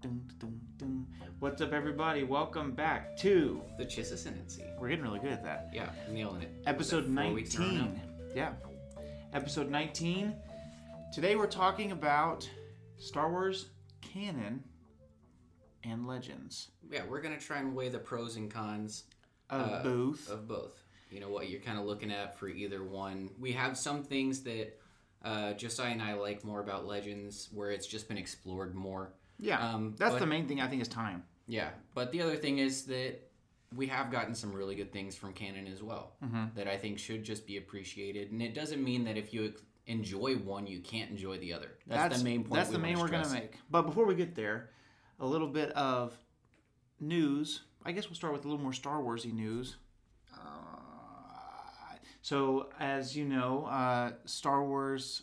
dun, dun, dun. What's up, everybody? Welcome back to. The Chiss Ascendancy. We're getting really good at that. Yeah, nailing it. Episode it four weeks in a row 19. Yeah. Episode 19. Today we're talking about Star Wars canon and legends Yeah, we're gonna try and weigh the pros and cons of uh, both. Of both. You know what you're kind of looking at for either one. We have some things that uh, Josiah and I like more about Legends, where it's just been explored more. Yeah. um, That's but- the main thing I think is time. Yeah, but the other thing is that we have gotten some really good things from canon as well Mm-hmm. that I think should just be appreciated. And it doesn't mean that if you enjoy one, you can't enjoy the other. That's, the main point. That's the main we're going to make. But before we get there, a little bit of news. I guess we'll start with a little more Star Warsy news. Uh, so, as you know, uh, Star Wars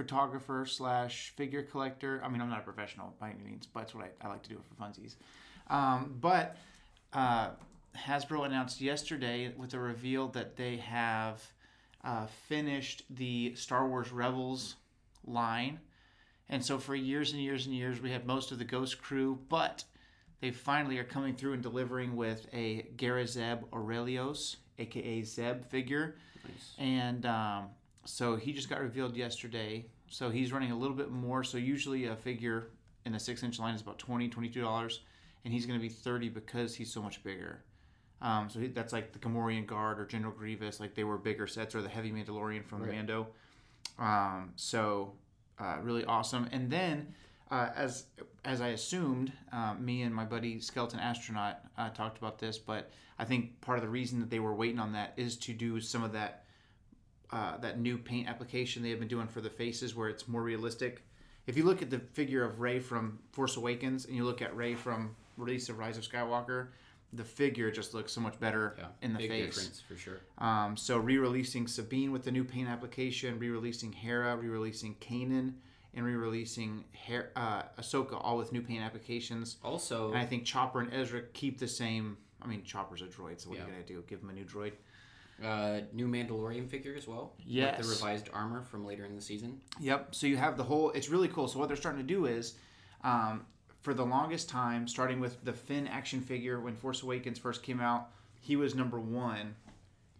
photographer slash figure collector. I mean, I'm not a professional by any means, but it's what I, I like to do it for funsies. Um, but uh, Hasbro announced yesterday with a reveal that they have uh, finished the Star Wars Rebels line. And so for years and years and years, we had most of the Ghost crew, but they finally are coming through and delivering with a Garazeb Orrelios, aka Zeb figure. Nice. And um, so he just got revealed yesterday. So he's running a little bit more. So usually a figure in a six inch line is about $20, $22. And he's going to be 30 because he's so much bigger. Um, so he, that's like the Gamorrean Guard or General Grievous. Like they were bigger sets, or the Heavy Mandalorian from Right. Mando. Um, so uh, really awesome. And then, uh, as as I assumed, uh, me and my buddy Skeleton Astronaut uh, talked about this, but I think part of the reason that they were waiting on that is to do some of that uh, that new paint application they have been doing for the faces, where it's more realistic. If you look at the figure of Rey from Force Awakens and you look at Rey from Release of Rise of Skywalker, the figure just looks so much better Yeah, in the big face. difference for sure. Um, so re-releasing Sabine with the new paint application, re-releasing Hera, re-releasing Kanan, and re-releasing Her- uh, Ahsoka, all with new paint applications. Also, And I think Chopper and Ezra keep the same. I mean, Chopper's a droid, so what are you gonna do? Give him a new droid? Uh, new Mandalorian figure as well. Yes. With the revised armor from later in the season. Yep. So you have the whole. It's really cool. So what they're starting to do is, um, for the longest time, starting with the Finn action figure when Force Awakens first came out, he was number one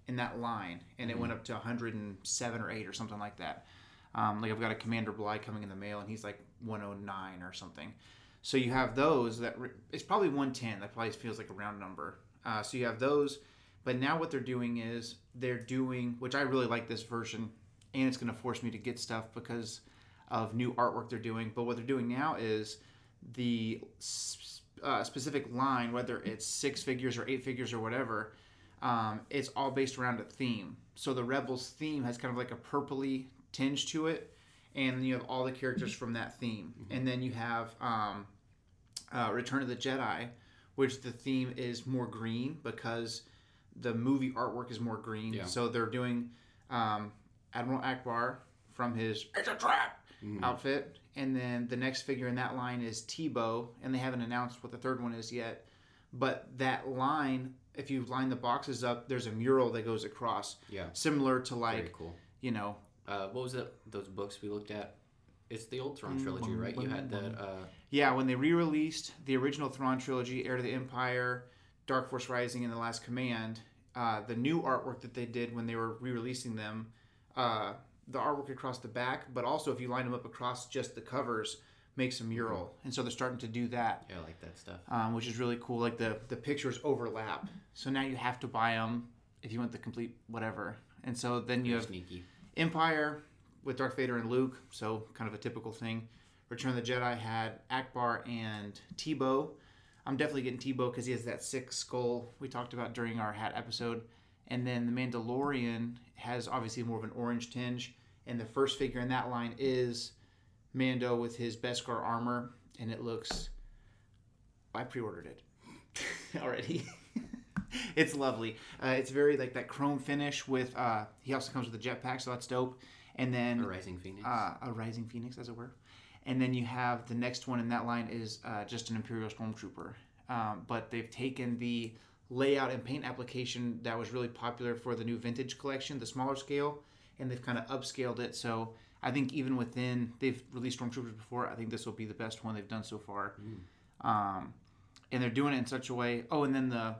in that line, and it went up to 107 or eight or something like that. Um, like I've got a Commander Bly coming in the mail, and he's like 109 or something. So you have those that re- it's probably 110. That probably feels like a round number. Uh, so you have those, but now what they're doing is they're doing, which I really like this version, and it's going to force me to get stuff because of new artwork they're doing. But what they're doing now is the uh, specific line, whether it's six figures or eight figures or whatever, um, it's all based around a theme. So the Rebels theme has kind of like a purpley tinge to it, and you have all the characters from that theme, and then you have um, uh, Return of the Jedi, which the theme is more green because the movie artwork is more green. Yeah. So they're doing um, Admiral Ackbar from his "It's a trap" outfit, and then the next figure in that line is Teebo, and they haven't announced what the third one is yet. But that line, if you line the boxes up, there's a mural that goes across. Yeah. Similar to Very like, cool. you know, Uh, what was that? Those books we looked at. It's the old Thrawn trilogy, right? You had that. Uh, Yeah, when they re-released the original Thrawn trilogy, Heir to the Empire, Dark Force Rising, and The Last Command, uh, the new artwork that they did when they were re-releasing them, uh, the artwork across the back, but also if you line them up across just the covers, makes a mural. And so they're starting to do that, yeah, I like that stuff. um, which is really cool. Like the the pictures overlap, so now you have to buy them if you want the complete whatever. And so then you have Sneaky. Empire with Darth Vader and Luke, so kind of a typical thing. Return of the Jedi had Ackbar and Teebo. I'm definitely getting Teebo because he has that sick skull we talked about during our hat episode. And then the Mandalorian has obviously more of an orange tinge. And the first figure in that line is Mando with his Beskar armor, and it looks. I pre-ordered it already. it's lovely. Uh, it's very like that chrome finish with. Uh, he also comes with a jetpack, so that's dope. And then A Rising Phoenix. uh, a rising phoenix, as it were. And then you have the next one in that line is uh, just an Imperial Stormtrooper. Um, but they've taken the layout and paint application that was really popular for the new vintage collection, the smaller scale, and they've kind of upscaled it. So I think even within they've released stormtroopers before. I think this will be the best one they've done so far. Um, and they're doing it in such a way. Oh, and then the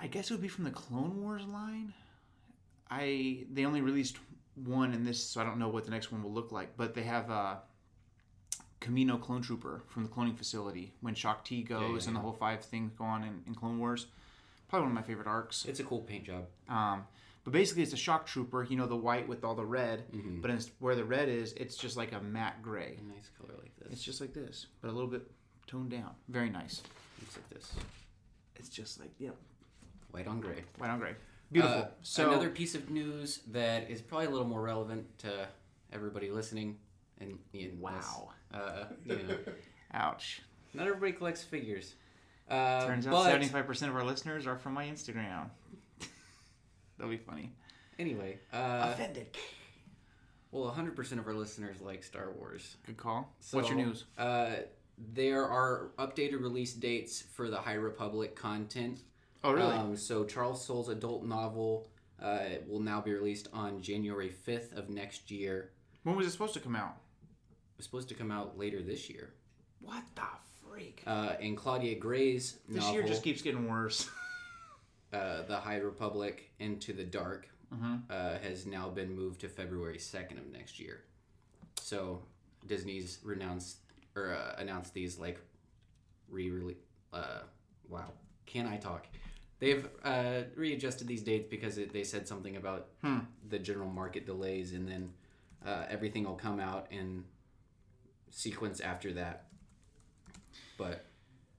I guess it would be from the Clone Wars line. I they only released one in this, so I don't know what the next one will look like. But they have uh, Camino Clone Trooper from the cloning facility when Shock T goes yeah, and the whole five things go on in, in Clone Wars. Probably one of my favorite arcs. It's a cool paint job. Um, but basically, it's a shock trooper. You know, the white with all the red. Mhm. But it's, where the red is, it's just like a matte gray. A nice color like this. It's just like this, but a little bit toned down. Very nice. Looks like this. It's just like yeah, White on gray. white on gray. Beautiful. Uh, so another piece of news that is probably a little more relevant to everybody listening, and in wow, this, uh, you know, ouch. not everybody collects figures. Uh, Turns out seventy-five percent of our listeners are from my Instagram. That'll be funny. anyway, uh, Offended. well, 100% of our listeners like Star Wars. Good call. So, What's your news? Uh, there are updated release dates for the High Republic content. Oh, really? Um, so Charles Soule's adult novel uh, will now be released on January 5th of next year. when was it supposed to come out? It was supposed to come out later this year. What the freak? Uh, and Claudia Gray's This novel, year just keeps getting worse. uh, The High Republic Into the Dark, Mhm. uh, has now been moved to February 2nd of next year. So Disney's renounced or uh, announced these like re-release. Uh, wow, can I talk? They've uh, readjusted these dates because it, they said something about Hmm. the general market delays, and then uh, everything will come out in sequence after that. But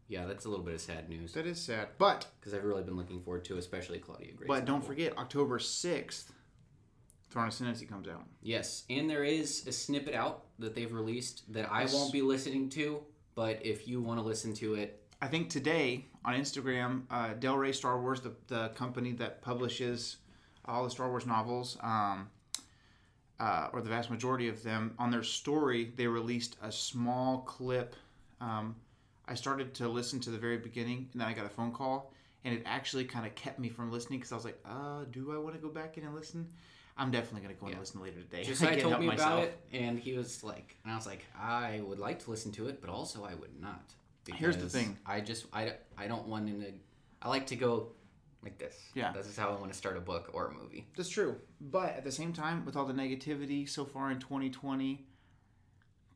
yeah, that's a little bit of sad news That is sad, but because I've really been looking forward to, especially Claudia Gray's. but don't forget October sixth, Thrawn of comes out. Yes, and there is a snippet out that they've released that I won't be listening to, but if you want to listen to it, I think today on Instagram, uh, Del Rey Star Wars, the, the company that publishes all the Star Wars novels, um, uh, or the vast majority of them, on their story, they released a small clip. Um, I started to listen to the very beginning, and then I got a phone call, and it actually kind of kept me from listening because I was like, uh, do I want to go back in and listen? I'm definitely going to go Yeah. and listen later today. Josiah can't told me myself. about it, and he was like, and I was like, I would like to listen to it, but also I would not. Here's the thing. I just I, I don't want to. I like to go like this. Yeah. this is how I want to start a book or a movie. That's true. But at the same time, with all the negativity so far in 2020,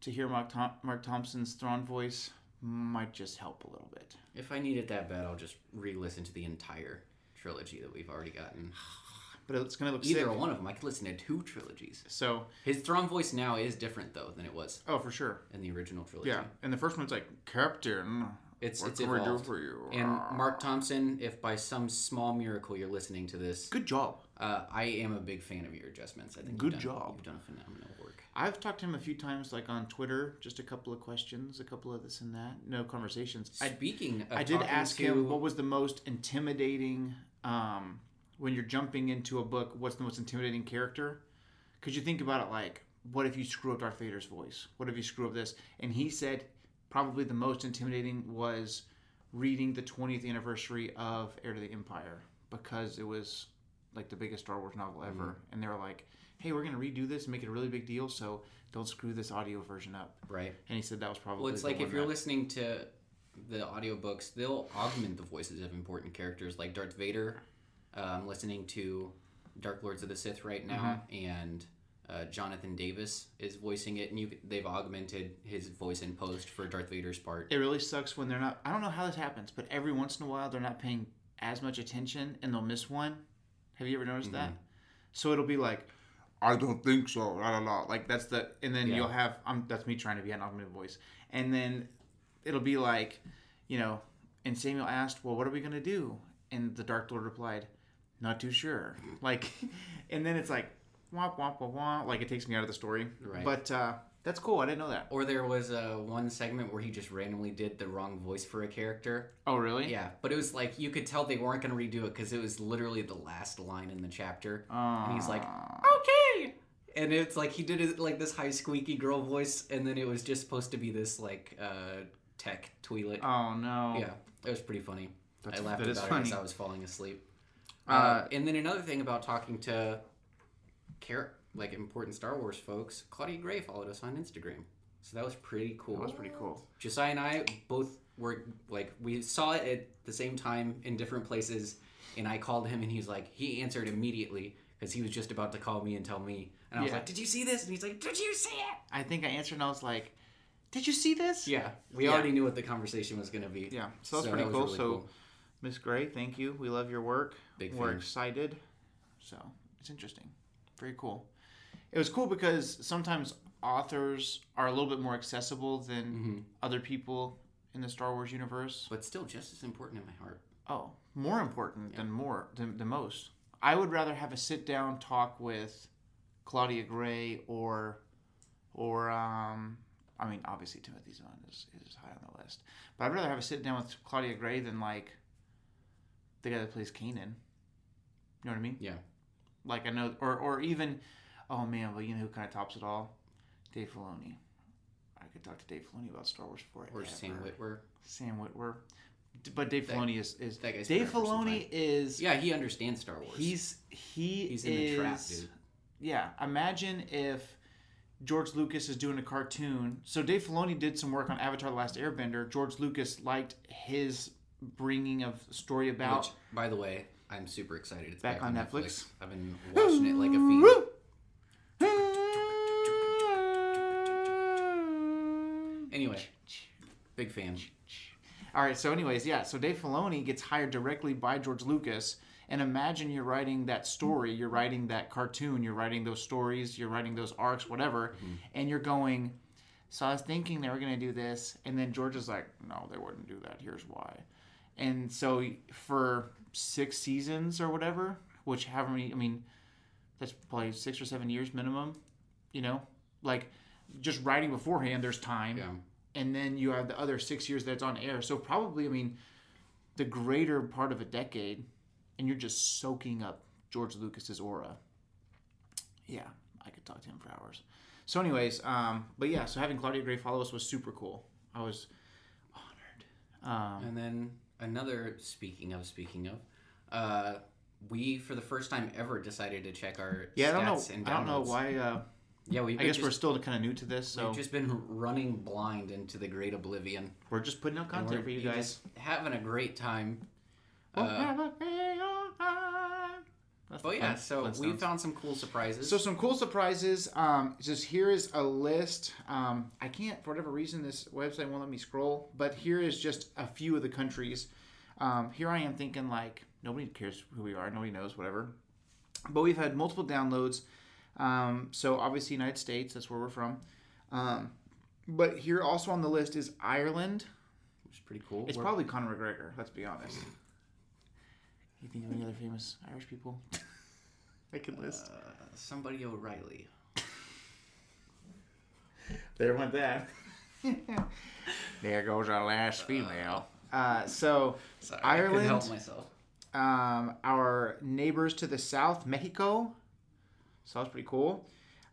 to hear Marc, Tom- Marc Thompson's Thrawn voice might just help a little bit. If I need it that bad, I'll just re-listen to the entire trilogy that we've already gotten. But it's going to look Either sick. one of them. I could listen to two trilogies. So, His Thrawn voice now is different though than it was oh, for sure. in the original trilogy. Yeah. And the first one's like, Captain, It's what it's can we do for you? And. Marc Thompson, if by some small miracle you're listening to this, Good job. uh, I am a big fan of your adjustments. I think Good you've done, job. You've done a phenomenal work. I've talked to him a few times, like on Twitter, just a couple of questions, a couple of this and that. No conversations. I, Speaking, of I did ask to, him what was the most intimidating um, when you're jumping into a book. What's the most intimidating character? Because you think about it like, what if you screw up Darth Vader's voice? What if you screw up this? And he said probably the most intimidating was reading the 20th anniversary of Heir to the Empire because it was like the biggest Star Wars novel ever, Mm-hmm. and they were like, "Hey, we're gonna redo this and make it a really big deal, so don't screw this audio version up." right. And he said that was probably Well, it's like if you're that- listening to the audiobooks, they'll augment the voices of important characters like Darth Vader. Uh, I'm listening to Dark Lords of the Sith right now, Mm-hmm. and uh, Jonathan Davis is voicing it, and you they've augmented his voice in post for Darth Vader's part. It really sucks when they're not. I don't know how this happens, but every once in a while they're not paying as much attention and they'll miss one. Have you ever noticed that? So it'll be like, I don't think so. La la la. Like that's the, and then Yeah. you'll have. I'm, that's me trying to be an augmented voice, and then it'll be like, you know, and Samuel asked, "Well, what are we gonna do?" And the Dark Lord replied, "Not too sure." Like, and then it's like, womp womp womp womp. Like it takes me out of the story. Right. But uh, that's cool. I didn't know that. Or there was uh, one segment where he just randomly did the wrong voice for a character. Oh really? Yeah, but it was like you could tell they weren't going to redo it because it was literally the last line in the chapter. and he's like, "Ah." okay and it's like he did it like this high squeaky girl voice and then it was just supposed to be this like uh tech tweelet Oh no. yeah it was pretty funny That's- i laughed that is about it as i was falling asleep Uh, uh, and then another thing about talking to char- like important Star Wars folks, Claudia Gray followed us on Instagram. So that was pretty cool. That was pretty cool. Josiah and I both were like we saw it at the same time in different places, and I called him and he's like he answered immediately because he was just about to call me and tell me, and I was Yeah. like, "Did you see this?" And he's like, "Did you see it?" I think I answered and I was like, "Did you see this?" Yeah, we Yeah. already knew what the conversation was gonna be. Yeah. So that's pretty was cool. really so, Miss Gray, thank you. We love your work. Big We're fan. excited. So it's interesting. Very cool. It was cool because sometimes authors are a little bit more accessible than Mhm. other people in the Star Wars universe. but still just as important in my heart. Oh, more important than more than, than most. I would rather have a sit down talk with Claudia Gray or or um I mean obviously Timothy Zahn is, is high on the list. But I'd rather have a sit down with Claudia Gray than like the guy that plays Kanan. You know what I mean? Yeah. Like I know or or even oh man, well you know who kinda tops it all? Dave Filoni. I could talk to Dave Filoni about Star Wars forever. Or Sam Witwer. Sam Witwer. But Dave That- Filoni is, is that guy's Dave Filoni is Yeah, he understands Star Wars. he's he He's in is the trap, dude. yeah. Imagine if George Lucas is doing a cartoon. So Dave Filoni did some work on Avatar: The Last Airbender. George Lucas liked his bringing of story about. Which, by the way, I'm super excited. It's Back back, on on Netflix. Netflix. I've been watching it like a fiend. Anyway, big fan. All right. So, anyways, yeah. So Dave Filoni gets hired directly by George Lucas, and imagine you're writing that story, you're writing that cartoon, you're writing those stories, you're writing those arcs, whatever, mm-hmm. and you're going. So I was thinking they were gonna do this, and then George is like, "No, they wouldn't do that. Here's why." And so for six seasons or whatever, which however many, I mean, that's probably six or seven years minimum. You know, like just writing beforehand, there's time Yeah. and then you have the other six years that's on air. So probably, I mean, the greater part of a decade, and you're just soaking up George Lucas's aura. Yeah, I could talk to him for hours. So, anyways, um, but yeah, so having Claudia Gray follow us was super cool. I was honored. Um, And then another speaking of speaking of, uh, we for the first time ever decided to check our yeah, I don't know. stats and I don't know why. Uh, Yeah, we've I guess just, we're still kind of new to this, so we've just been running blind into the great oblivion. we're just putting out content for you just guys. having a great time. Oh, Uh, That's but yeah, so we found some cool surprises. So some cool surprises. Um, just here is a list. Um, I can't for whatever reason this website won't let me scroll, but here is just a few of the countries. Um, here I am thinking like nobody cares who we are, nobody knows whatever. But we've had multiple downloads. Um, so obviously United States, that's where we're from. Um, but here also on the list is Ireland. which is pretty cool. It's We're- probably Conor McGregor. Let's be honest. You think of any other famous Irish people? I can list. uh, somebody O'Reilly. There went that. there goes our last female. Uh, so, Sorry, I couldn't Ireland. help myself. um, our neighbors to the south, Mexico. So that's pretty cool.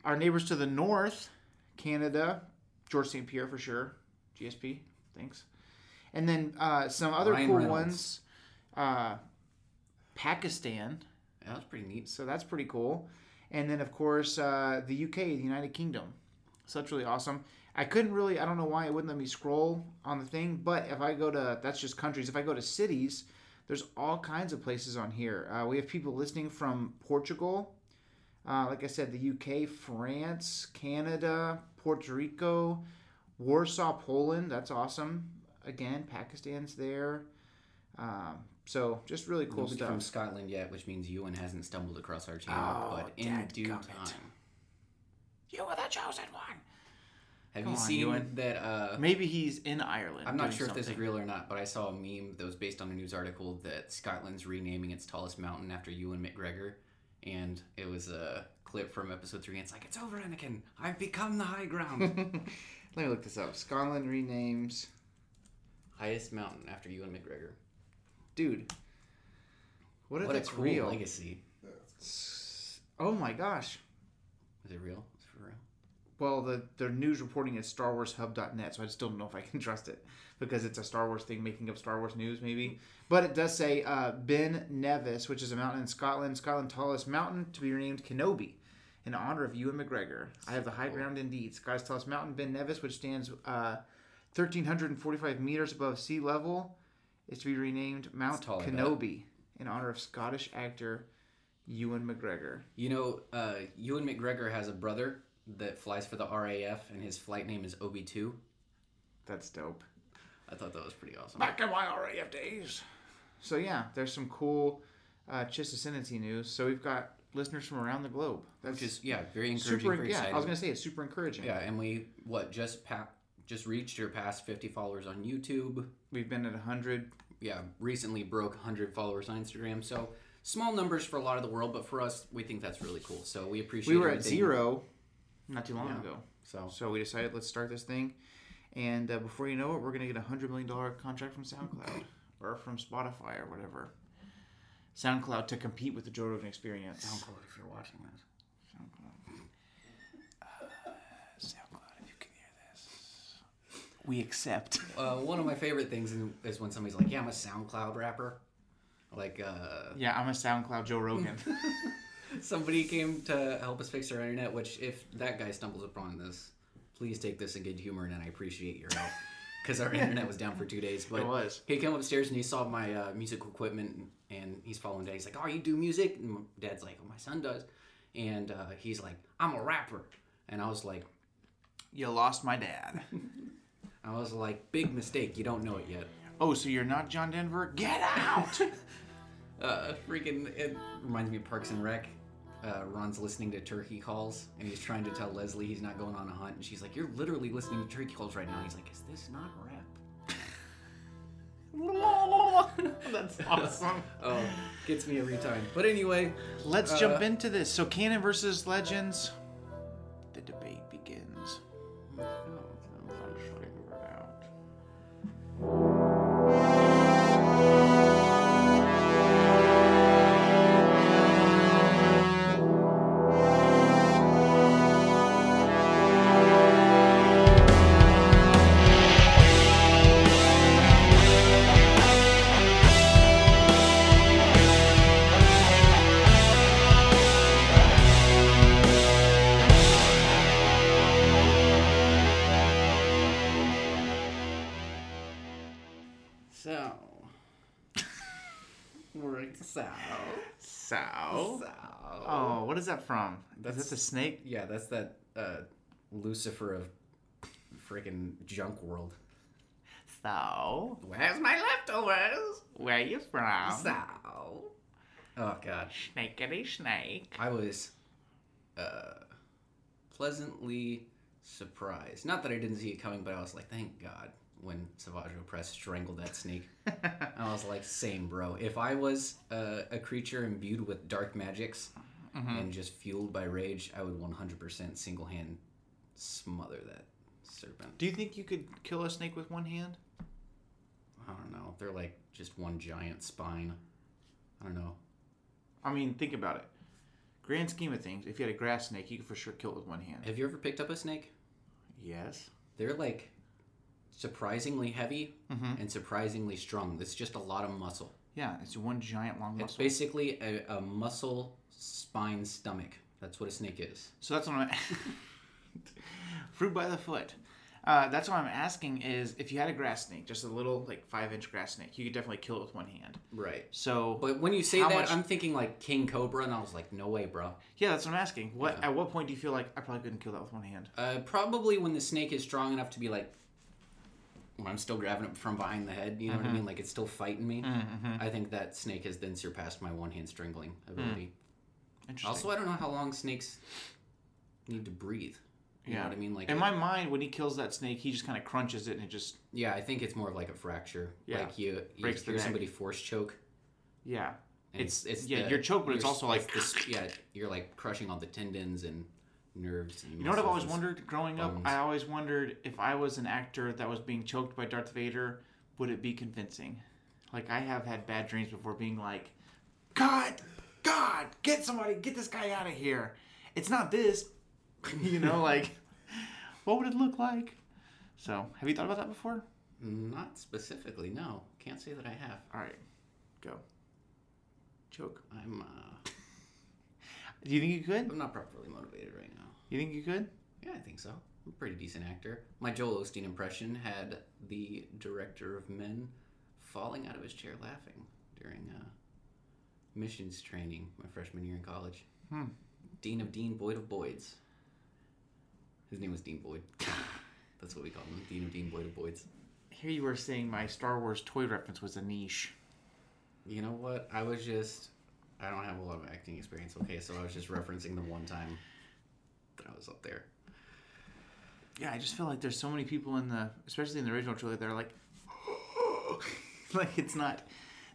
Our neighbors to the north, Canada, George St. Pierre for sure. GSP, thanks. And then uh, some other Ryan cool Reynolds. ones. Uh, Pakistan. That was pretty neat. So that's pretty cool. And then, of course, uh, the UK, the United Kingdom. So that's really awesome. I couldn't really, I don't know why it wouldn't let me scroll on the thing, but if I go to, that's just countries. If I go to cities, there's all kinds of places on here. Uh, we have people listening from Portugal, uh, like I said, the UK, France, Canada, Puerto Rico, Warsaw, Poland. That's awesome. Again, Pakistan's there. Um, so just really cool Nobody stuff. from Scotland yet, which means Ewan hasn't stumbled across our channel, Oh, but in due dadgummit. time. You are the chosen one. Have Come you on, seen Ewan. that? Uh, Maybe he's in Ireland. I'm not doing sure if this is real or not, but I saw a meme that was based on a news article that Scotland's renaming its tallest mountain after Ewan McGregor, and it was a clip from episode three. And it's like, "It's over, Anakin. I've become the high ground, Let me look this up. Scotland renames. highest mountain after Ewan McGregor." Dude. What if What that's cool real? legacy! Oh my gosh. Is it real? Is it for real? Well, the, the news reporting is StarWarsHub.net, so I just don't know if I can trust it because it's a Star Wars thing making up Star Wars news, maybe. But it does say uh, Ben Nevis, which is a mountain in Scotland, Scotland's tallest mountain to be renamed Kenobi. in honor of Ewan McGregor. I have the high ground indeed. Sky's tallest mountain, Ben Nevis, which stands uh, 1,345 meters above sea level, is to be renamed Mount tall, I bet. Kenobi in honor of Scottish actor Ewan McGregor. You know, uh, Ewan McGregor has a brother that flies for the RAF, and his flight name is Obi Two. That's dope. I thought that was pretty awesome. Back in my RAF days. So yeah, there's some cool uh, Chiss Ascendancy news. So we've got listeners from around the globe. That's Which is yeah, very encouraging. super. very Yeah, exciting. I was gonna say it's super encouraging. Yeah, and we what just pa- just reached or passed 50 followers on YouTube. We've been at 100. Yeah, recently broke 100 followers on Instagram. So small numbers for a lot of the world, but for us, we think that's really cool. So we appreciate. It. We were at zero not too long Yeah. ago. So So we decided let's start this thing, and uh, before you know it, we're gonna get a hundred million dollar contract from SoundCloud or from Spotify or whatever. SoundCloud to compete with the Joe Rogan Experience. SoundCloud, if you're watching this. SoundCloud. Uh, SoundCloud, if you can hear this, we accept. Uh, one of my favorite things is- when somebody's like, "Yeah, I'm a SoundCloud rapper." Like uh, Yeah, I'm a SoundCloud Joe Rogan. somebody came to help us fix our internet. Which, if that guy stumbles upon this, please take this in good humor, and I appreciate your help because our internet was down for two days. But It was. He came upstairs and he saw my uh, musical equipment, and, he's following dad. He's like, "Oh, you do music?" And dad's like, "Oh, my son does," and uh, he's like, "I'm a rapper," and I was like, you lost my dad. "I was like, big mistake. You don't know it yet." Oh, so you're not John Denver? Get out! Uh, freaking, it reminds me of Parks and Rec. Uh, Ron's listening to turkey calls, and he's trying to tell Leslie he's not going on a hunt, and she's like, "You're literally listening to turkey calls right now." He's like, "Is this not rap?" That's awesome. Oh, gets me every time. But anyway, Let's Uh, jump into this. So, canon versus legends. So So. so. Oh, what is that from? That's- is that the snake? Yeah, that's that uh, Lucifer of freaking junk world. So. Where's my leftovers? Where you from? So. Oh god. Snakeity snake. I was uh, pleasantly surprised. Not that I didn't see it coming, but I was like, thank God when Savage Opress strangled that snake. I was like, same, bro. If I was uh, a creature imbued with dark magics and just fueled by rage, I would 100% single hand smother that serpent. Do you think you could kill a snake with one hand? I don't know. They're like just one giant spine. I don't know. I mean, think about it. Grand scheme of things, if you had a grass snake, you could for sure kill it with one hand. Have you ever picked up a snake? Yes. They're like surprisingly heavy Mhm. and surprisingly strong. It's just a lot of muscle. Yeah, it's one giant long muscle. It's basically a, a muscle spine stomach. That's what a snake is. So that's what I'm. Fruit by the foot. Uh, that's what I'm asking is if you had a grass snake, just a little like five inch grass snake, you could definitely kill it with one hand. Right. So, But when you say that, much- I'm thinking like King Cobra, and I was like, no way, bro. yeah, that's what I'm asking. What at what point do you feel like I probably couldn't kill that with one hand? Uh, probably when the snake is strong enough to be like, when I'm still grabbing it from behind the head, you know what I mm-hmm. mean? Like it's still fighting me. Mm-hmm. I think that snake has then surpassed my one hand strangling ability. Hmm. Interesting. Also, I don't know how long snakes need to breathe. You know what I mean? Like, In my mind, when he kills that snake, he just kind of crunches it and it just yeah, I think it's more of like a fracture. Yeah. Like you, you Breaks hear somebody force choke. yeah. It's- it's yeah, the- you're choked, but it's also like- this, yeah, you're like crushing all the tendons and nerves. And You know what I've always wondered growing up? I always wondered if I was an actor that was being choked by Darth Vader, would it be convincing? Like I have had bad dreams before being like, God, God, get somebody, get this guy out of here. It's not this. you know, like what would it look like? So, have you thought about that before? Not specifically, no. Can't say that I have. All right, go. Choke. I'm. uh Do you think you could? I'm not properly motivated right now. You think you could? Yeah, I think so. I'm a pretty decent actor. My Joel Osteen impression had the director of Men falling out of his chair laughing during uh, missions training my freshman year in college. Hmm. Dean of Dean Boyd of Boyds. His name was Dean Boyd. That's what we call him, Dean of Dean Boyd of Boyds. Here you were saying my Star Wars toy reference was a niche. You know what? I was just. I don't have a lot of acting experience, okay? So I was just referencing the one time that I was up there. Yeah, I just feel like there's so many people in the, especially in the original trilogy, they're like, like it's not.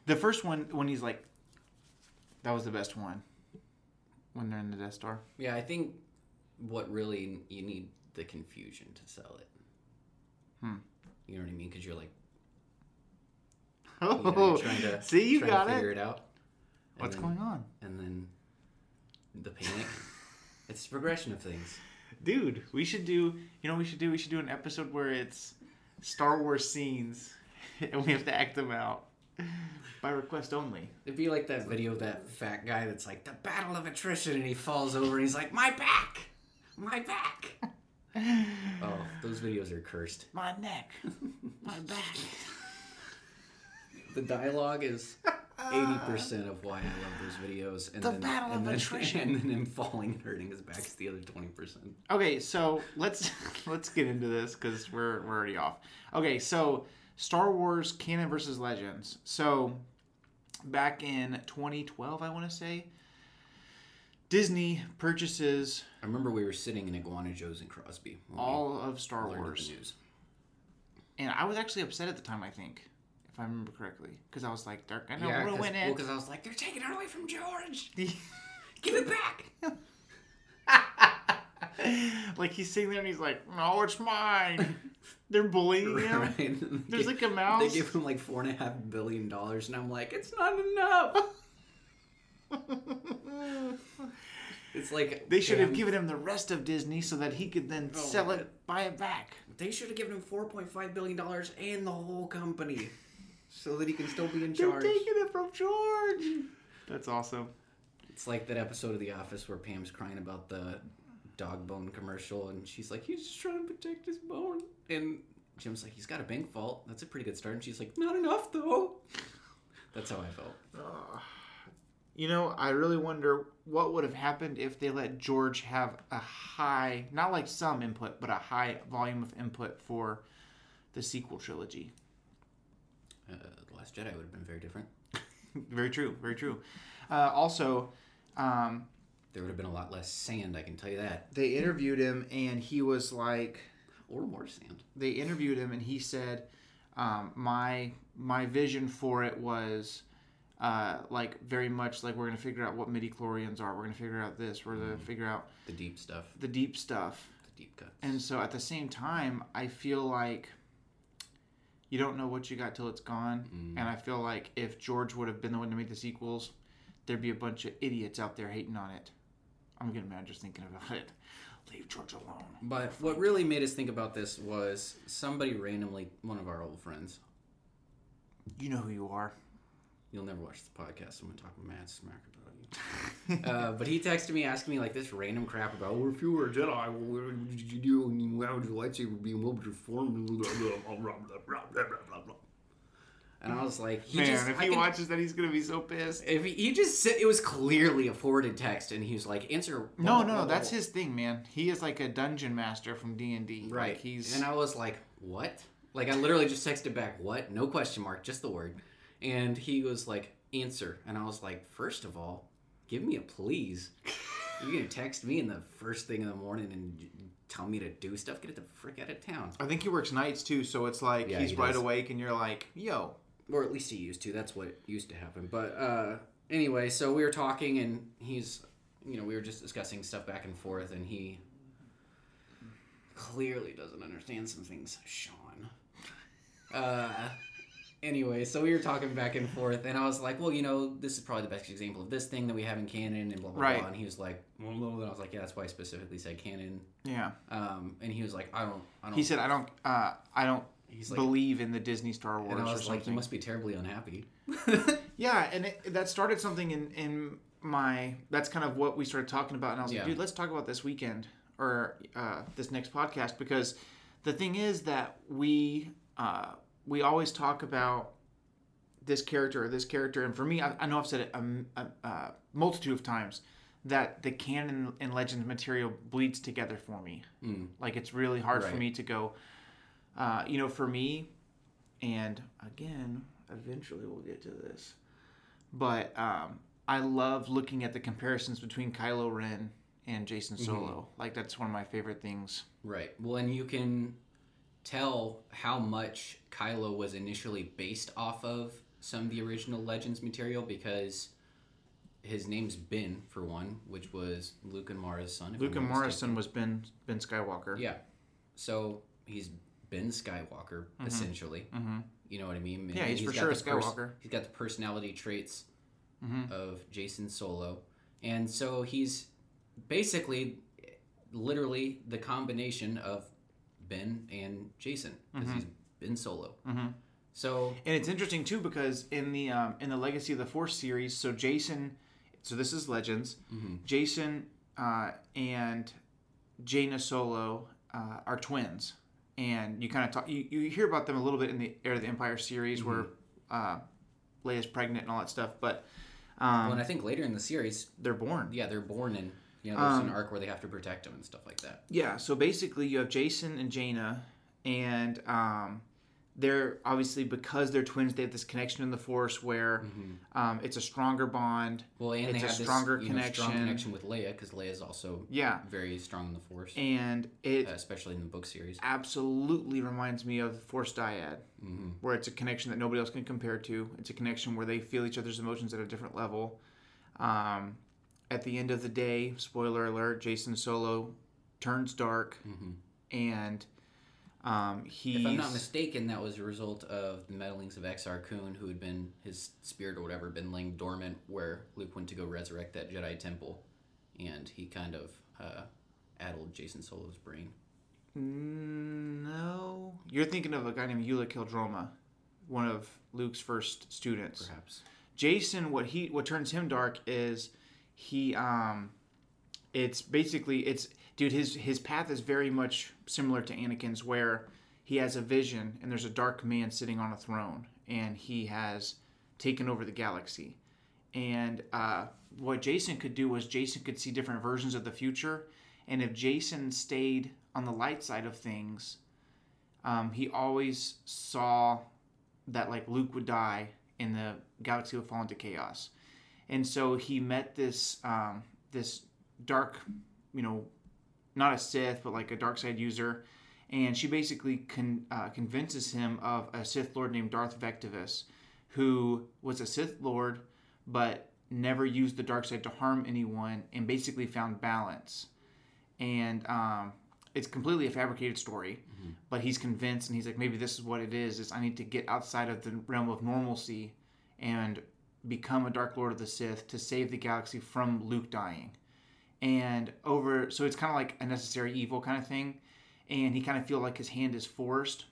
The first one when he's like, that was the best one. When they're in the Death Star. Yeah, I think what really you need the confusion to sell it. Hmm. You know what I mean? Because you're like Oh, you know, trying to see, you trying got to it. figure it out. And What's then, going on, And then the panic. it's progression of things. dude? We should do. You know, what we should do. We should do an episode where it's Star Wars scenes, and we have to act them out by request only. It'd be like that video of that fat guy that's like the battle of attrition, and he falls over and he's like, "My back, my back." oh, those videos are cursed. My neck, my back. The dialogue is eighty percent of oh, why I love those videos, and The then battle and of then, attrition. and then him falling and hurting his back is the other twenty percent. Okay, so let's let's get into this because we're we're already off. Okay, so Star Wars canon versus legends. So back in 2012, I want to say, Disney purchases I remember we were sitting in Iguana Joe's and Crosby. all of Star Wars, news. and I was actually upset at the time. I think, I remember correctly, because I was like, they're gonna Yeah, ruin because it. I was like, they're taking it away from George. Give it back. like he's sitting there and he's like, no, it's mine. They're bullying him. right? There's like a mouse. They give him like four and a half billion dollars, and I'm like, it's not enough. It's like They should have given him the rest of Disney so that he could then Oh, sell it, buy it back. They should have given him four point five billion dollars and the whole company, so that he can still be in charge. They're taking it from George. That's awesome. It's like that episode of The Office where Pam's crying about the dog bone commercial, and she's like, "He's just trying to protect his bone," and Jim's like, "He's got a bank vault. That's a pretty good start." And she's like, "Not enough though." That's how I felt. You know, I really wonder what would have happened if they let George have a high, not like some input, but a high volume of input for the sequel trilogy. Uh, the Last Jedi would have been very different. very true, very true. Uh, also, um, There would have been a lot less sand. I can tell you that, they interviewed him and he was like, or more sand. they interviewed him and he said um, my my vision for it was uh, like very much like we're gonna figure out what midi chlorians are we're gonna figure out this we're gonna figure out The deep stuff, the deep stuff the deep cuts. and so at the same time i feel like you don't know what you got till it's gone. Mm. and i feel like if george would have been the one to make the sequels there'd be a bunch of idiots out there hating on it. I'm getting mad just thinking about it. Leave george alone. But what really made us think about this was somebody randomly, one of our old friends. you know who you are You'll never watch the podcast. so I'm gonna talk mad smack about you. uh, but he texted me asking me like this random crap about, well, if you were a Jedi, what did you do? And how would your lightsaber be? And what would your form? And I was like, he man just, if I he can- watches that he's gonna be so pissed if he, he just said it was clearly a forwarded text, and he was like, answer. no no no that's his thing man he is like a dungeon master from d&d Right. like he's And I was like, what? Like, I literally just texted back, what? No question mark, just the word. And he was like, answer. And I was like, first of all, give me a please. You're going to text me in the first thing in the morning and tell me to do stuff? Get the frick out of town. I think he works nights too, so it's like Yeah, he's he wide does. awake, and you're like, "Yo, Or at least he used to. That's what used to happen. But uh, anyway, so we were talking, and he's, you know, we were just discussing stuff back and forth, and he clearly doesn't understand some things, Sean. Uh, anyway, so we were talking back and forth, and I was like, well, you know, this is probably the best example of this thing that we have in canon, and blah, blah, Right. blah. And he was like, well. And I was like, yeah, that's why I specifically said canon. yeah." Um, and he was like, I don't, I don't. He said, "I don't, uh, I don't He's like, believe in the Disney Star Wars and I was like, you must be terribly unhappy. Yeah, and it, that started something in in my that's kind of what we started talking about, and I was Yeah. like, dude, let's talk about this weekend or uh, this next podcast because the thing is that we uh, we always talk about this character or this character, and for me, I, I know I've said it a, a, a multitude of times that the canon and legends material bleeds together for me. Mm. Like it's really hard for me to go. Uh, you know, for me, and again, eventually we'll get to this, but um, I love looking at the comparisons between Kylo Ren and Jacen Solo. Like that's one of my favorite things. Right. Well, and you can tell how much Kylo was initially based off of some of the original Legends material because his name's Ben for one, which was Luke and Mara's son. Luke and Mara's son was Ben Ben Skywalker. Yeah. So he's Ben Skywalker essentially. Mm-hmm. You know what I mean? And Yeah, he's for sure a the pers- Skywalker. he's got the personality traits Mhm. of Jacen Solo, and so he's basically, literally, the combination of Ben and Jacen because Mm-hmm. he's Ben Solo. Mhm. So And it's interesting too because in the um, in the Legacy of the Force series, so Jacen, so this is Legends. Mhm. Jacen uh, and Jaina Solo uh, are twins, and you kind of talk. You, you hear about them a little bit in the Heir of the Empire series where uh, Leia's pregnant and all that stuff, but um, well, and I think later in the series, they're born. yeah, they're born and you know there's Um, an arc where they have to protect him and stuff like that. Yeah, so basically you have Jacen and Jaina, and um, they're obviously because they're twins, they have this connection in the Force where um, it's a stronger bond. Well, and It's they a have this stronger you know, strong connection. connection with Leia because Leia is also Yeah, very strong in the Force, and it uh, especially in the book series. absolutely reminds me of the Force Dyad, hmm where it's a connection that nobody else can compare to. It's a connection where they feel each other's emotions at a different level. Um, at the end of the day, spoiler alert: Jacen Solo turns dark, hmm and um, he's If I'm not mistaken, that was a result of the meddlings of Exar Kun, who had been his spirit or whatever been laying dormant, where Luke went to go resurrect that Jedi temple, and he kind of uh, addled Jacen Solo's brain. No, you're thinking of a guy named Ulic Qel-Droma, one of Luke's first students. Perhaps. Jacen, what he what turns him dark is he um, it's basically it's dude his his path is very much similar to Anakin's, where he has a vision and there's a dark man sitting on a throne and he has taken over the galaxy. And uh, what Jacen could do was Jacen could see different versions of the future, and if Jacen stayed on the light side of things, um, he always saw that like Luke would die and the galaxy would fall into chaos. And so he met this um, this dark, you know, not a Sith, but like a dark side user, and she basically con- uh, convinces him of a Sith Lord named Darth Vectivus, who was a Sith Lord, but never used the dark side to harm anyone, and basically found balance. And um, it's completely a fabricated story, but he's convinced, and he's like, maybe this is what it is: is I need to get outside of the realm of normalcy and become a Dark Lord of the Sith to save the galaxy from Luke dying. And over, so it's kind of like a necessary evil kind of thing. And he kind of feel like his hand is forced.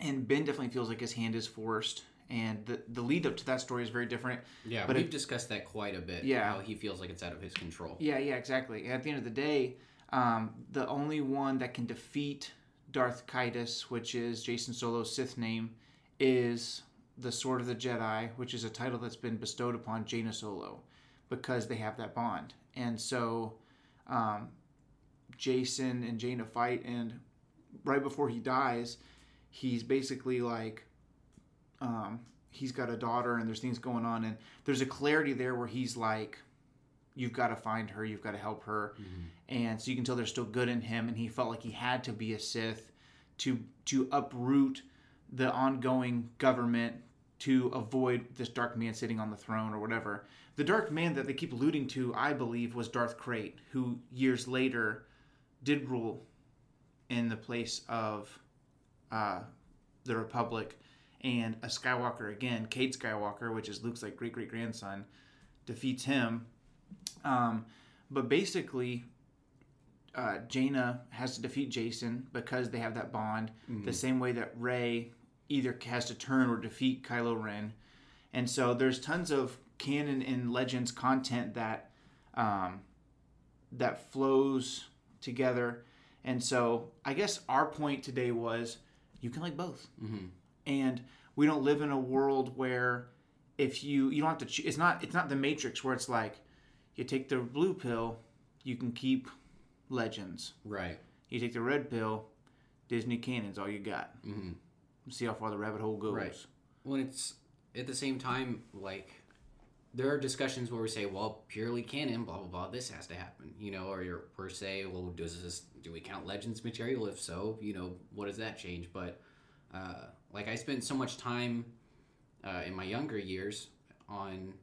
And Ben definitely feels like his hand is forced. And the, the lead up to that story is very different. Yeah, But we've it- discussed that quite a bit. Yeah. How he feels like it's out of his control. Yeah, yeah, exactly. And at the end of the day, um, the only one that can defeat Darth Caedus, which is Jacen Solo's Sith name, is the Sword of the Jedi, which is a title that's been bestowed upon Jaina Solo because they have that bond. And so um, Jacen and Jaina fight, and right before he dies, he's basically like, um, he's got a daughter, and there's things going on, and there's a clarity there where he's like, you've got to find her, you've got to help her, and so you can tell there's still good in him, and he felt like he had to be a Sith to to uproot the ongoing government to avoid this dark man sitting on the throne or whatever. The dark man that they keep alluding to, I believe, was Darth Krayt, who years later did rule in the place of uh, the Republic, and a Skywalker again, Cade Skywalker, which is Luke's like great great grandson, defeats him. Um, but basically, uh, Jaina has to defeat Jacen because they have that bond. The same way that Rey either has to turn or defeat Kylo Ren, and so there's tons of canon and legends content that um, that flows together. And so I guess our point today was you can like both. Mm-hmm. And we don't live in a world where if you you don't have to choo- it's not it's not the matrix where it's like you take the blue pill, you can keep legends. Right. You take the red pill, Disney canon's all you got. Mm-hmm. See how far the rabbit hole goes. Right. When it's at the same time, like there are discussions where we say, well, purely canon, blah blah blah, this has to happen, you know, or you're per se, well, does this do we count legends material? If so, you know, what does that change? But uh, like I spent so much time uh, in my younger years on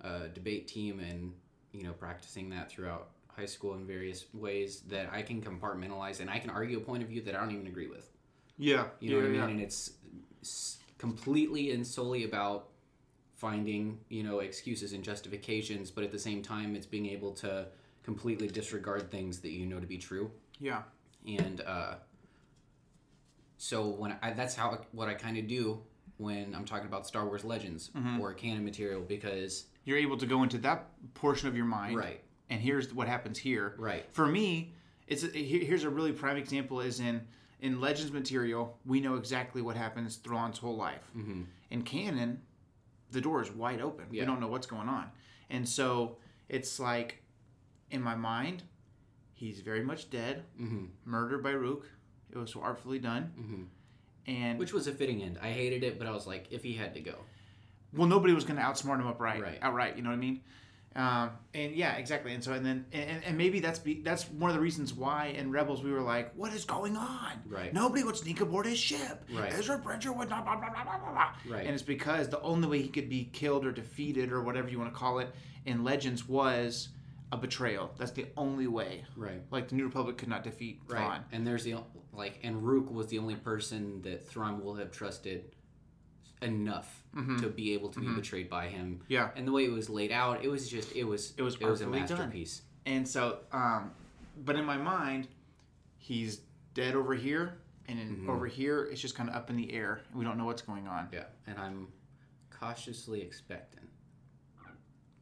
a debate team and you know practicing that throughout high school in various ways that I can compartmentalize and I can argue a point of view that I don't even agree with. Yeah. You know what I mean? And it's completely and solely about finding, you know, excuses and justifications, but at the same time, it's being able to completely disregard things that you know to be true. Yeah. And uh, so when I, that's how what I kind of do when I'm talking about Star Wars Legends or canon material because You're able to go into that portion of your mind. right, And here's what happens here. right, For me, it's a, here's a really prime example is in in Legends material, we know exactly what happens Thrawn's whole life. mm-hmm. In canon, the door is wide open. Yeah. We don't know what's going on. And so it's like in my mind, he's very much dead, Mm-hmm. murdered by Rook. It was so artfully done. Mm-hmm. And which was a fitting end. I hated it, but I was like, if he had to go, well, nobody was going to outsmart him upright, Right. outright. You know what I mean? Um, and yeah, exactly. And so, and then, and, and maybe that's be, that's one of the reasons why in Rebels we were like, what is going on? Right. Nobody would sneak aboard his ship. Right. Ezra Bridger would not. Blah, blah, blah, blah, blah. Right. And it's because the only way he could be killed or defeated or whatever you want to call it in Legends was a betrayal. That's the only way. right. Like the New Republic could not defeat Right. Thrawn. And there's the like, and Rook was the only person that Thrawn will have trusted enough Mm-hmm. to be able to be betrayed by him. Yeah. And the way it was laid out, it was just it was It was it was a artfully done. masterpiece. And so, um, but in my mind, he's dead over here, and in, Mm-hmm. over here, it's just kind of up in the air. and We don't know what's going on. Yeah. And I'm cautiously expectant.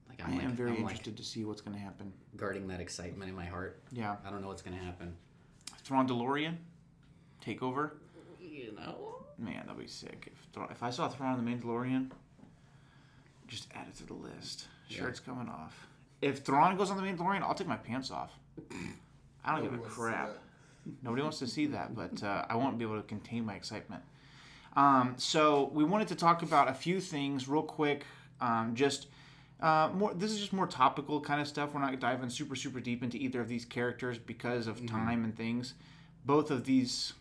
Like I I'm am like, very I'm like interested to see what's going to happen. guarding that excitement in my heart. Yeah, I don't know what's gonna happen. Thrawn DeLorean, take over. You know. Man, that'd be sick. If, if I saw Thrawn on the Mandalorian, just add it to the list. Sure, Yeah. coming off. If Thrawn goes on the Mandalorian, I'll take my pants off. I don't Nobody give a wants to see crap. Nobody wants to see that, but uh, I won't be able to contain my excitement. Um, so we wanted to talk about a few things real quick. Um, just uh, more. This is just more topical kind of stuff. We're not diving super super deep into either of these characters because of time and things. Both of these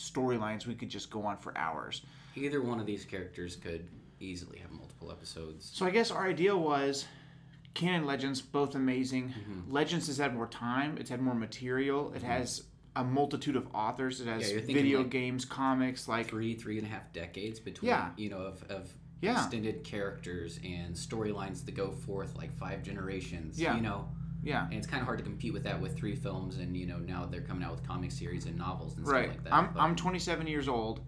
storylines we could just go on for hours. Either one of these characters could easily have multiple episodes. So I guess our idea was canon legends both amazing. Mm-hmm. Legends has had more time. It's had more material. It mm-hmm. has a multitude of authors. It has Yeah, video like games, comics, like Three, three and a half decades between Yeah. you know, of, of Yeah. extended characters and storylines that go forth like five generations. Yeah. You know. Yeah. And it's kinda hard to compete with that with three films and you know, now they're coming out with comic series and novels and Right. stuff like that. I'm, but- I'm 27 years old,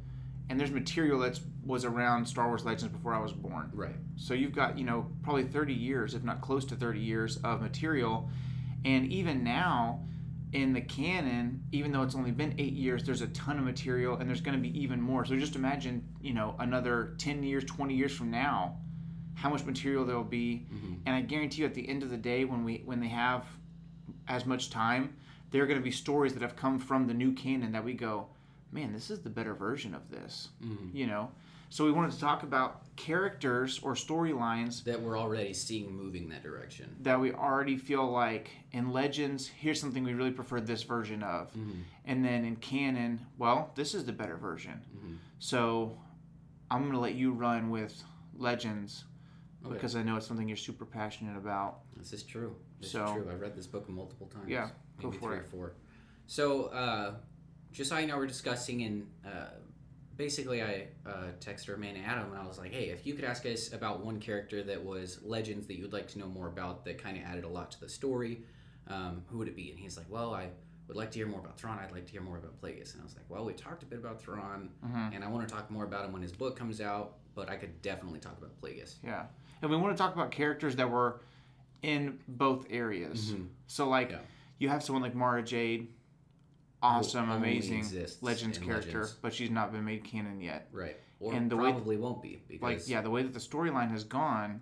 and there's material that was around Star Wars Legends before I was born. Right. So you've got, you know, probably 30 years, if not close to 30 years of material. And even now, in the canon, even though it's only been eight years, there's a ton of material and there's going to be even more. So just imagine, you know, another 10 years, 20 years from now, how much material there will be. Mm-hmm. And I guarantee you at the end of the day, when we when they have as much time, there are going to be stories that have come from the new canon that we go, man, this is the better version of this. Mm-hmm. You know? So we wanted to talk about characters or storylines That we're already seeing moving that direction. that we already feel like in Legends, here's something we really prefer this version of. Mm-hmm. And then in canon, well, this is the better version. So I'm going to let you run with Legends Okay. because I know it's something you're super passionate about. This is true. This So- is true. I've read this book multiple times. Yeah, go maybe for three it. or four. So, uh, just so you know, we're discussing, and uh, basically, I uh, texted our man Adam, and I was like, "Hey, if you could ask us about one character that was legends that you would like to know more about, that kind of added a lot to the story, um, who would it be?" And he's like, "Well, I would like to hear more about Thrawn. I'd like to hear more about Plagueis. And I was like, well, we talked a bit about Thrawn, Mm-hmm. and I want to talk more about him when his book comes out. But I could definitely talk about Plagueis. Yeah, and we want to talk about characters that were in both areas. So like, Yeah. you have someone like Mara Jade, awesome, amazing Legends character, Legends. but she's not been made canon yet. Right. Or And the way- probably won't be because Like, yeah, the way that the storyline has gone,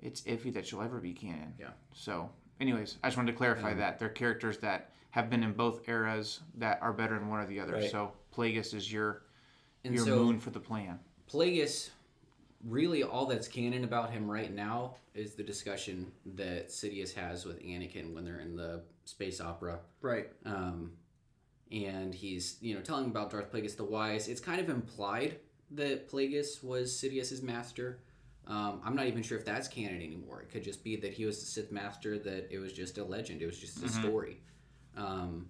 it's iffy that she'll ever be canon. Yeah. So, anyways, I just wanted to clarify that they're characters that have been in both eras that are better in one or the other. Right. So, Plagueis is your And your so- moon for the plan. Plagueis, really all that's canon about him right now is the discussion that Sidious has with Anakin when they're in the space opera. Right. Um, and he's, you know, telling about Darth Plagueis the Wise. It's kind of implied that Plagueis was Sidious's master. Um, I'm not even sure if that's canon anymore. It could just be that he was the Sith master, that it was just a legend. It was just a story. Um,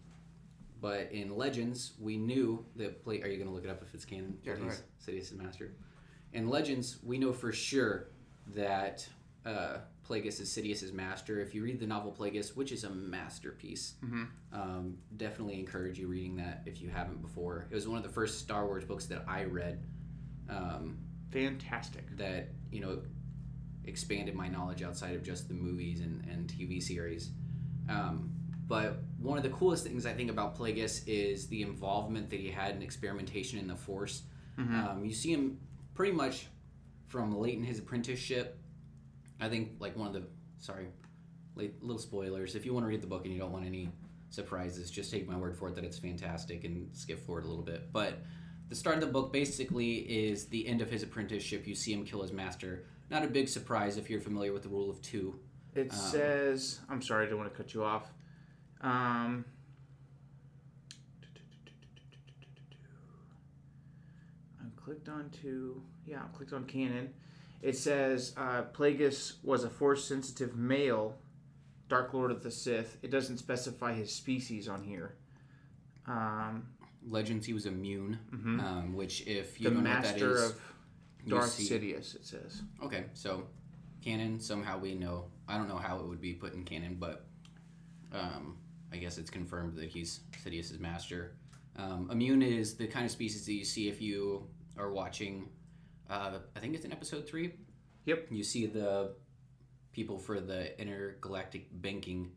but in Legends, we knew that. play. Are you going to look it up if it's canon? Yeah, that go he's Sidious's master. In Legends, we know for sure that uh, Plagueis is Sidious's master. If you read the novel Plagueis, which is a masterpiece, um, definitely encourage you reading that if you haven't before. It was one of the first Star Wars books that I read um, Fantastic. that you know expanded my knowledge outside of just the movies and, and TV series. Um, but one of the coolest things I think about Plagueis is the involvement that he had in experimentation in the Force. Um, you see him pretty much from late in his apprenticeship. I think like one of the sorry, late, little spoilers. If you want to read the book and you don't want any surprises, just take my word for it that it's fantastic and skip forward a little bit. But the start of the book basically is the end of his apprenticeship. You see him kill his master. Not a big surprise if you're familiar with the rule of two. It says, I'm sorry, I don't want to cut you off. Um, I clicked on to, yeah, I clicked on canon. It says uh, Plagueis was a force sensitive male, Dark Lord of the Sith. It doesn't specify his species on here. Um, Legends, he was a Muun, um, which if you the don't know what that master of Darth see- Sidious, it says. Okay, so canon somehow we know. I don't know how it would be put in canon, but um, I guess it's confirmed that he's Sidious's master. Um, a Muun is the kind of species that you see if you are watching. Uh, I think it's in episode three. Yep. You see the people for the intergalactic banking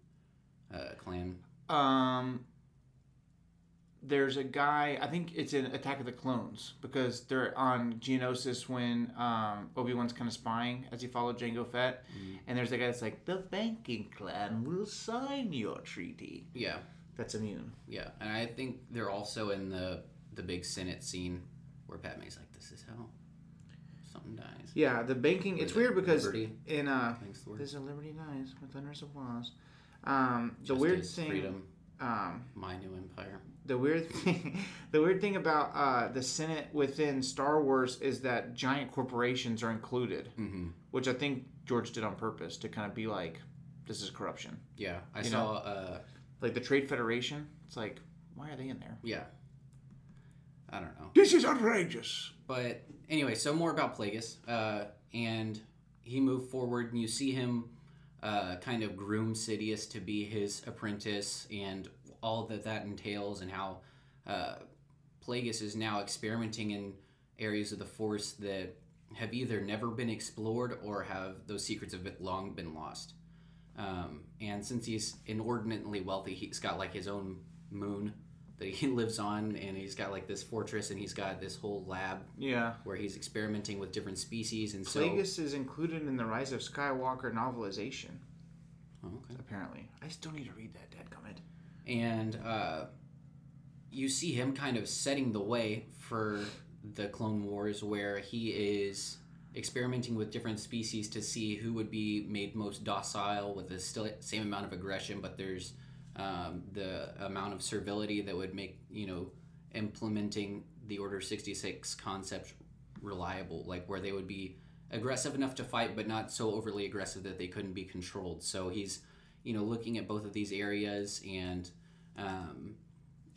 uh, clan. Um, there's a guy. I think it's in Attack of the Clones because they're on Geonosis when um, Obi Wan's kind of spying as he followed Jango Fett, and there's a guy that's like, "The banking clan will sign your treaty." Yeah, That's a Muun. yeah, and I think they're also in the the big Senate scene where Padme's like, "This is hell." something dies." Yeah, the banking. It's weird because Liberty? in uh, Thanks, the word. there's a Liberty dies with thunderous applause. Um, the weird thing. freedom, Um, my new empire. The weird thing the weird thing about uh, the senate within star wars is that giant corporations are included Mm-hmm. which i think george did on purpose to kind of be like this is corruption. Yeah, I You saw. Uh, like the trade federation it's like why are they in there? Yeah, I don't know, this is outrageous. But anyway, so more about Plagueis, uh, and he moved forward, and you see him uh, kind of groom Sidious to be his apprentice, and all that that entails, and how uh, Plagueis is now experimenting in areas of the Force that have either never been explored or have those secrets have been, long been lost. Um, and since he's inordinately wealthy, he's got like his own moon that he lives on, and he's got like this fortress, and he's got this whole lab yeah where he's experimenting with different species. And so, Plagueis is included in the rise of skywalker novelization Oh, okay. apparently i still need to read that dead comment and uh, you see him kind of setting the way for the Clone Wars, where he is experimenting with different species to see who would be made most docile with the still same amount of aggression, but there's um, the amount of servility that would make you know implementing the Order sixty six concept reliable, like where they would be aggressive enough to fight, but not so overly aggressive that they couldn't be controlled. So he's you know looking at both of these areas and um,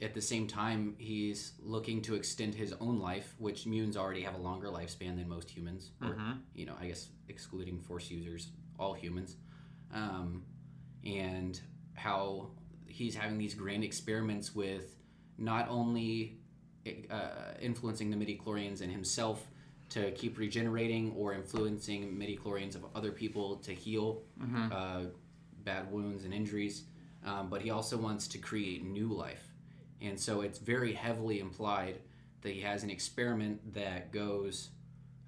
at the same time he's looking to extend his own life which mutants already have a longer lifespan than most humans. Or you know i guess excluding force users all humans. Um, and how he's having these grand experiments with not only uh, influencing the midi-chlorians and himself to keep regenerating or influencing midi-chlorians of other people to heal uh, bad wounds and injuries um, but he also wants to create new life. And so it's very heavily implied that he has an experiment that goes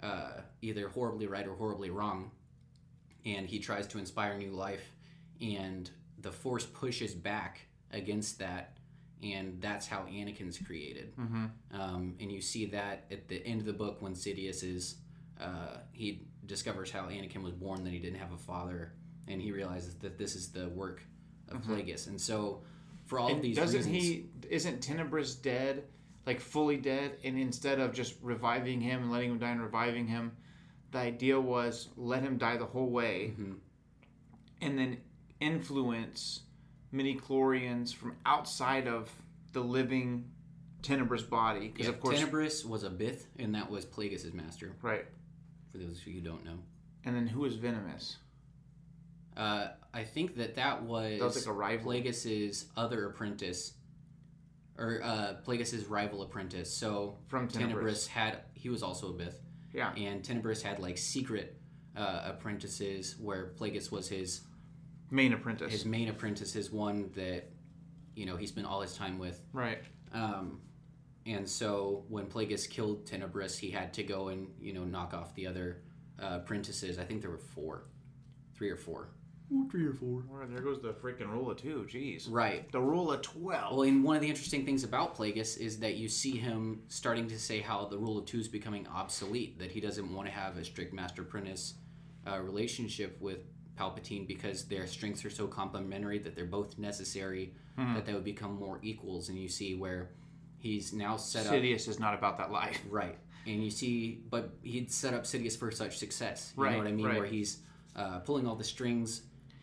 uh, either horribly right or horribly wrong and he tries to inspire new life and the force pushes back against that and that's how anakin's created. Mm-hmm. um, and you see that at the end of the book when sidious is uh, he discovers how anakin was born that he didn't have a father and he realizes that this is the work of plagueis and so for all of And these doesn't reasons he? Isn't Tenebrous dead? Like fully dead, and instead of just reviving him and letting him die and reviving him, the idea was let him die the whole way, Mhm. and then influence midi-chlorians from outside of the living Tenebrous body. Because yeah, of course, Tenebrous was a Bith, and that was Plagueis' master. right. For those of you who don't know, And then who is Venamis? Uh, I think that that was, That was like a rival. Plagueis' other apprentice, or uh, Plagueis' rival apprentice. So From Tenebrous. Tenebrous had he was also a Bith, Yeah. and Tenebrous had like secret uh, apprentices where Plagueis was his Main apprentice. his main apprentice, his one that you know he spent all his time with. right. Um, and so when Plagueis killed Tenebrous, he had to go and you know knock off the other uh, apprentices. I think there were four, three or four. Three or four. Well, there goes the freaking rule of two. Jeez. Right. The rule of twelve. Well, and one of the interesting things about Plagueis is that you see him starting to say how the rule of two is becoming obsolete. That he doesn't want to have a strict master apprentice uh, relationship with Palpatine because their strengths are so complementary that they're both necessary. That they would become more equals. And you see where he's now set up Sidious is not about that life. Right. And you see, but he'd set up Sidious for such success. You Right, know what I mean? right. Where he's uh, pulling all the strings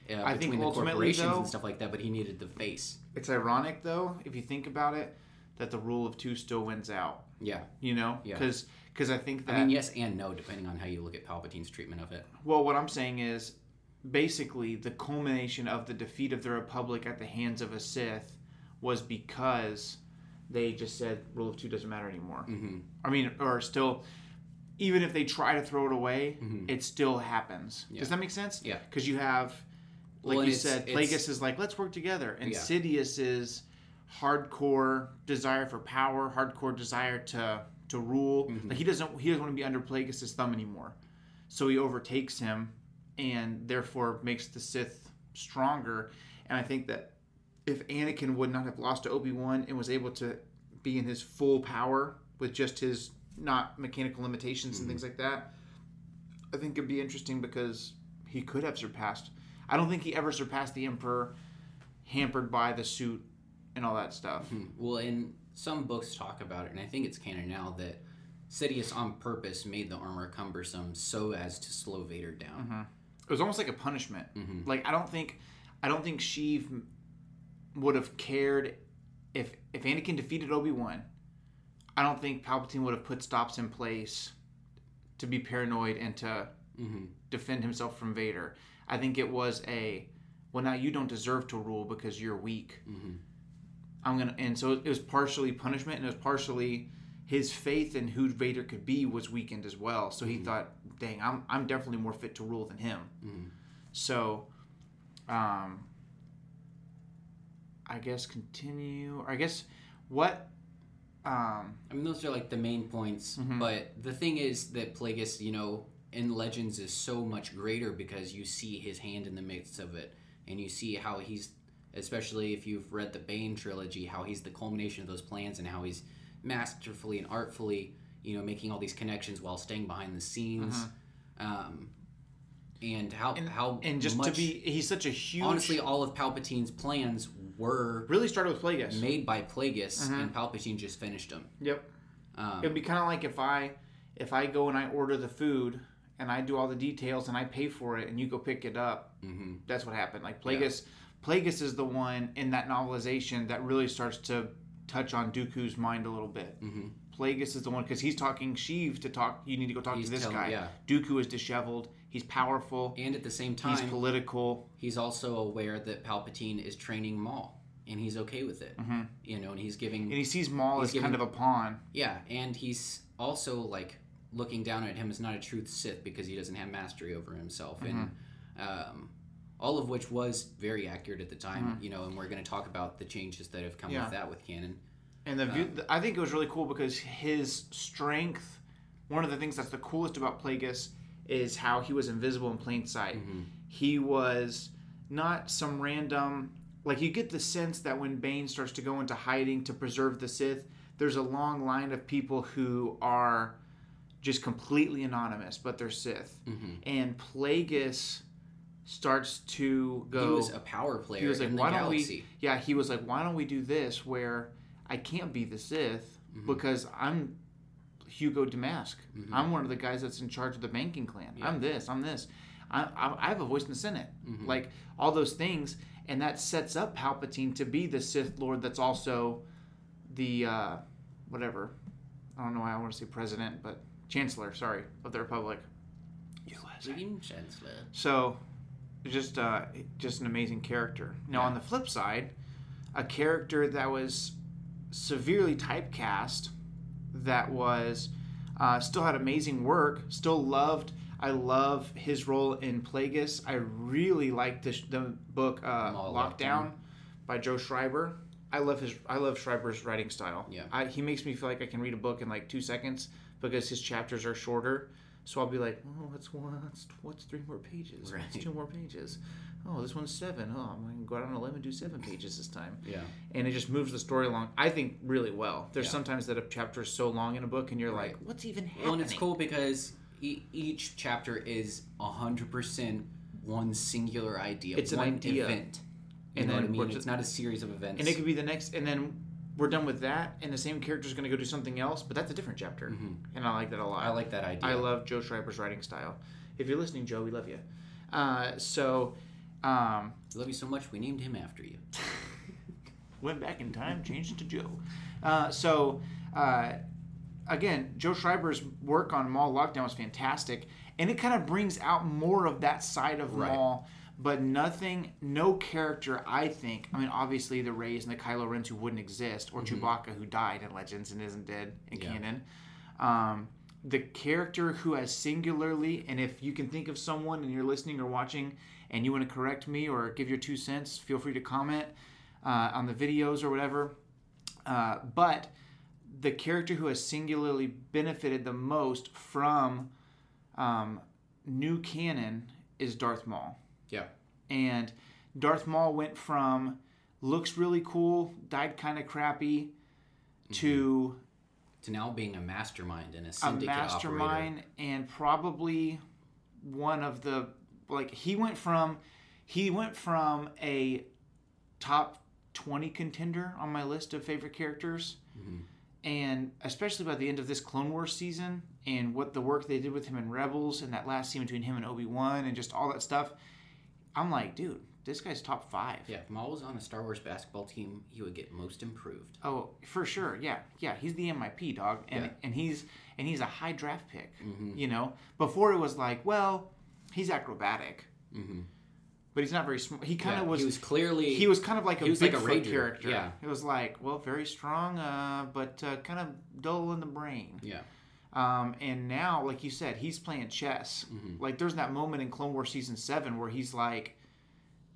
uh, I think between the ultimately, corporations though- and stuff like that, but he needed the face. It's ironic though, if you think about it, that the rule of two still wins out. Yeah. You know, Yeah. because I think that I mean, yes and no, depending on how you look at Palpatine's treatment of it. well, what I'm saying is basically the culmination of the defeat of the Republic at the hands of a Sith was because they just said rule of two doesn't matter anymore. hmm I mean, or still, even if they try to throw it away, Mhm. it still happens. Yeah. Does that make sense? Yeah. Because you have, like Well, you said, Plagueis is like, let's work together, and Yeah. Sidious is hardcore desire for power, hardcore desire to to rule. Mhm. Like he doesn't he doesn't want to be under Plagueis' thumb anymore, so he overtakes him, and therefore makes the Sith stronger. And I think that if Anakin would not have lost to Obi Wan and was able to be in his full power with just his not mechanical limitations and things like that, I think it'd be interesting because he could have surpassed. I don't think he ever surpassed the Emperor, hampered by the suit and all that stuff. Hmm. Well, and some books talk about it, and I think it's canon now that Sidious on purpose made the armor cumbersome so as to slow Vader down. It was almost like a punishment. Mhm. Like I don't think, I don't think Sheev would have cared if if Anakin defeated Obi Wan. I don't think Palpatine would have put stops in place to be paranoid and to hmm defend himself from Vader. I think it was a, well now you don't deserve to rule because you're weak. hmm I'm gonna, and so it was partially punishment and it was partially his faith in who Vader could be was weakened as well. So he thought, dang, I'm I'm definitely more fit to rule than him. hmm So, um, I guess continue. Or I guess what, um, I mean, those are like the main points. Mhm. But the thing is that Plagueis, you know, in Legends is so much greater because you see his hand in the midst of it, and you see how he's, especially if you've read the Bane trilogy, how he's the culmination of those plans and how he's masterfully and artfully, you know, making all these connections while staying behind the scenes. Um, and how And- how and just much, to be, he's such a huge. honestly, all of Palpatine's plans were really started with Plagueis. made by Plagueis, Mhm. and Palpatine just finished them. Yep. Um, It'd be kind of like if I, if I go and I order the food and I do all the details and I pay for it and you go pick it up. mhm. That's what happened. Like Plagueis, Plagueis is the one in that novelization that really starts to touch on Dooku's mind a little bit. Mhm. Plagueis is the one because he's talking Sheev to talk. You need to go talk He's to this telling- guy. yeah. Dooku is disheveled. He's powerful. And at the same time, He's political. he's also aware that Palpatine is training Maul. and he's okay with it. Mm-hmm. You know, and he's giving And he sees Maul as kind of a pawn. yeah, and he's also like looking down at him as not a truth Sith because he doesn't have mastery over himself, and Mm-hmm. um, all of which was very accurate at the time. You know, and we're going to talk about the changes that have come Mm-hmm. Yeah. with that with canon. And the view, I think it was really cool because his strength. One of the things that's the coolest about Plagueis is how he was invisible in plain sight. He was not some random. Like you get the sense that when Bane starts to go into hiding to preserve the Sith, there's a long line of people who are just completely anonymous, but they're Sith. And Plagueis starts to go. He was a power player he was like, in the why don't galaxy. we? Yeah, he was like, why don't we do this where I can't be the Sith Mm-hmm. because I'm Hego Damask. I'm one of the guys that's in charge of the banking clan. I'm this. I'm this. I, I, I have a voice in the Senate. Mm-hmm. Like all those things, and that sets up Palpatine to be the Sith Lord. That's also the uh, whatever. I don't know why I want to say president, but Chancellor. Sorry, of the Republic. USA. Dream Chancellor. So, just uh, just an amazing character. Now, on the flip side, a character that was severely typecast, that was uh, still had amazing work, still loved. I love his role in Plagueis. I really like the, the book uh, Lockdown Lockdown. by Joe Schreiber. I love his. I love Schreiber's writing style. Yeah. I, he makes me feel like I can read a book in like two seconds because his chapters are shorter. So I'll be like, oh, what's one? What's, what's three more pages? Right. What's two more pages? Oh, this one's seven. Oh, I'm going to go out on a limb and do seven pages this time. Yeah. And it just moves the story along. I think really well. There's Yeah. sometimes that a chapter is so long in a book, and you're like, what's even happening? Well, and it's cool because e- each chapter is hundred percent one singular idea. It's an one idea. event. You And know what I mean? It's not a series of events. And it could be the next, and then we're done with that, and the same character's going to go do something else, but that's a different chapter. And I like that a lot. Mm-hmm. I like that idea. I love Joe Schreiber's writing style. If you're listening, Joe, we love you. Uh, so, um, love you so much. We named him after you. went back in time, changed it to Joe. Uh, so, uh, again, Joe Schreiber's work on Maul Lockdown was fantastic, and it kind of brings out more of that side of Right. Maul. But nothing, no character, I think. I mean, obviously the Reys and the Kylo Rens who wouldn't exist, or Chewbacca who died in Legends and isn't dead in Yeah. canon. Um, the character who has singularly, and if you can think of someone and you're listening or watching, and you want to correct me or give your two cents, feel free to comment uh, on the videos or whatever. Uh, but the character who has singularly benefited the most from um, new canon is Darth Maul. Yeah. And Darth Maul went from looks really cool, died kind of crappy, to mm-hmm. To now being a mastermind and a syndicate a mastermind and probably one of the like he went from he went from a top 20 contender on my list of favorite characters mm-hmm. and especially by the end of this clone wars season and what the work they did with him in rebels and that last scene between him and obi-wan and just all that stuff i'm like dude this guy's top five. Yeah. If Maul was on a Star Wars basketball team, he would get most improved. Oh, for sure. Yeah, yeah. He's the MIP dog, and Yeah. Mm-hmm. and he's and he's a high draft pick. You know, before it was like, well, he's acrobatic, Mm-hmm. but he's not very smart. He kind Yeah, of was. he was clearly he was kind of like a was like a ranger, character. yeah. It was like, well, very strong, uh, but uh, kind of dull in the brain. Yeah. Um, and now, like you said, he's playing chess. Mm-hmm. Like there's that moment in Clone Wars season seven where he's like,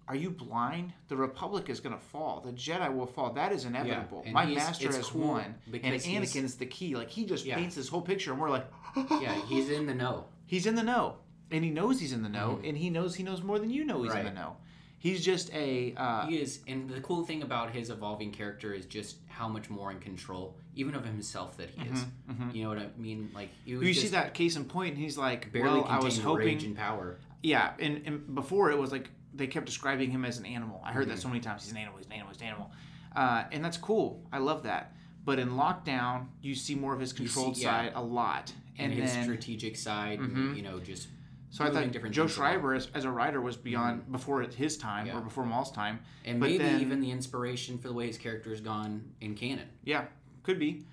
"Are you blind? The Republic is gonna fall. The Jedi will fall. That is inevitable. and My master has cool won, and Anakin's the key. Like he just Yeah. paints this whole picture, and we're like, Yeah. He's in the know. he's in the know, and he knows he's in the know, and he knows he knows more than you know he's in Mm-hmm. The know. He's just a uh, He is, and the cool thing about his evolving character is just how much more in control, even of himself, that he is. You know what I mean? Like he was you see that case in point, and he's like, barely well, I was hoping rage and power. Yeah, and, and before it was like they kept describing him as an animal. I heard Mm-hmm. that so many times. He's an animal. He's an animal. He's an animal. Uh, and that's cool. I love that. But in lockdown, you see more of his controlled see- yeah. side a lot. And, And, his then, strategic side, and, you know, just so I thought different Joe. Schreiber as, as a writer was beyond before his time Yeah. or before Maul's time. and but maybe then- even the inspiration for the way his character's gone in canon. Yeah, could be.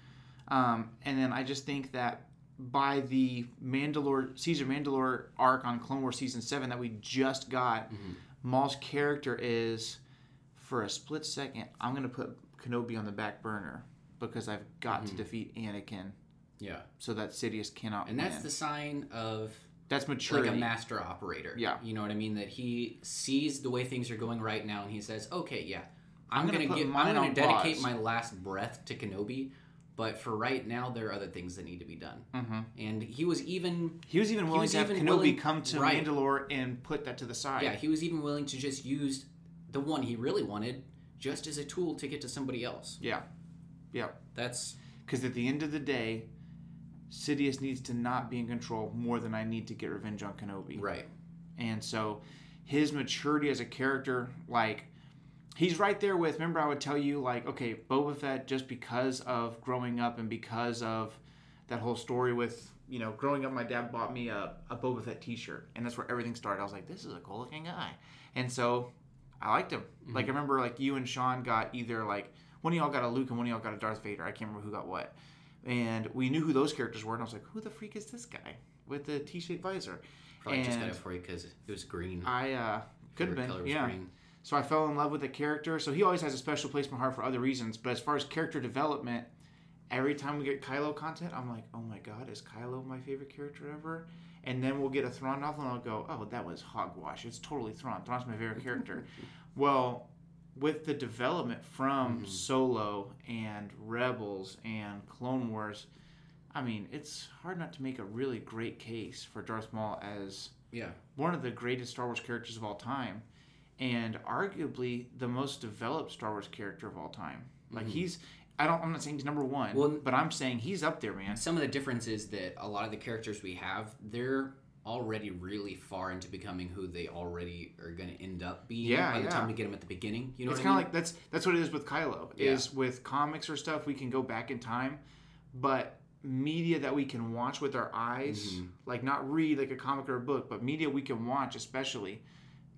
Um, and then I just think that by the Mandalore Caesar Mandalore arc on Clone Wars season seven that we just got, Mm-hmm. Maul's character is for a split second, I'm gonna put Kenobi on the back burner because I've got Mm-hmm. to defeat Anakin Yeah. so that Sidious cannot And that's the sign of that's mature. like a master operator. Yeah. You know what I mean? That he sees the way things are going right now and he says, Okay, yeah. I'm, I'm gonna gonna, give I'm gonna dedicate pause." my last breath to Kenobi, but for right now there are other things that need to be done. hmm And he was even He was even willing was to have Kenobi willing- come to right. Mandalore and put that to the side. yeah, he was even willing to just use the one he really wanted just as a tool to get to somebody else. Yeah. Yeah. That's Because at the end of the day, Sidious needs to not be in control more than I need to get revenge on Kenobi. right. And so his maturity as a character, like, he's right there with. Remember, I would tell you, like, okay, Boba Fett, just because of growing up and because of that whole story with, you know, growing up, my dad bought me a, a Boba Fett t shirt. And that's where everything started. I was like, this is a cool looking guy. And so I liked him. Mm-hmm. Like, I remember, like, you and Sean got either, like, one of y'all got a Luke and one of y'all got a Darth Vader. I can't remember who got what. And we knew who those characters were. And I was like, who the freak is this guy with the t shaped visor? Probably just got And- it for you because it was green. I uh, could have been, yeah. green. So I fell in love with the character. So he always has a special place in my heart for other reasons. But as far as character development, every time we get Kylo content, I'm like, oh my god, is Kylo my favorite character ever? And then we'll get a Thrawn novel, and I'll go, oh, that was hogwash. It's totally Thrawn. Thrawn's my favorite character. well, with the development from Mhm. Solo and Rebels and Clone Wars, I mean, it's hard not to make a really great case for Darth Maul as Yeah. one of the greatest Star Wars characters of all time, and arguably the most developed Star Wars character of all time. Like Mhm. he's, I don't, I'm not saying he's number one, Well- but I'm saying he's up there, man. Some of the differences that a lot of the characters we have, they're already really far into becoming who they already are going to end up being Yeah, by the yeah. time we get them at the beginning. You know it's I kind mean? of like that's that's what it is with Kylo. Yeah. Is with comics or stuff we can go back in time, but media that we can watch with our eyes, Mhm. like not read like a comic or a book, but media we can watch, especially.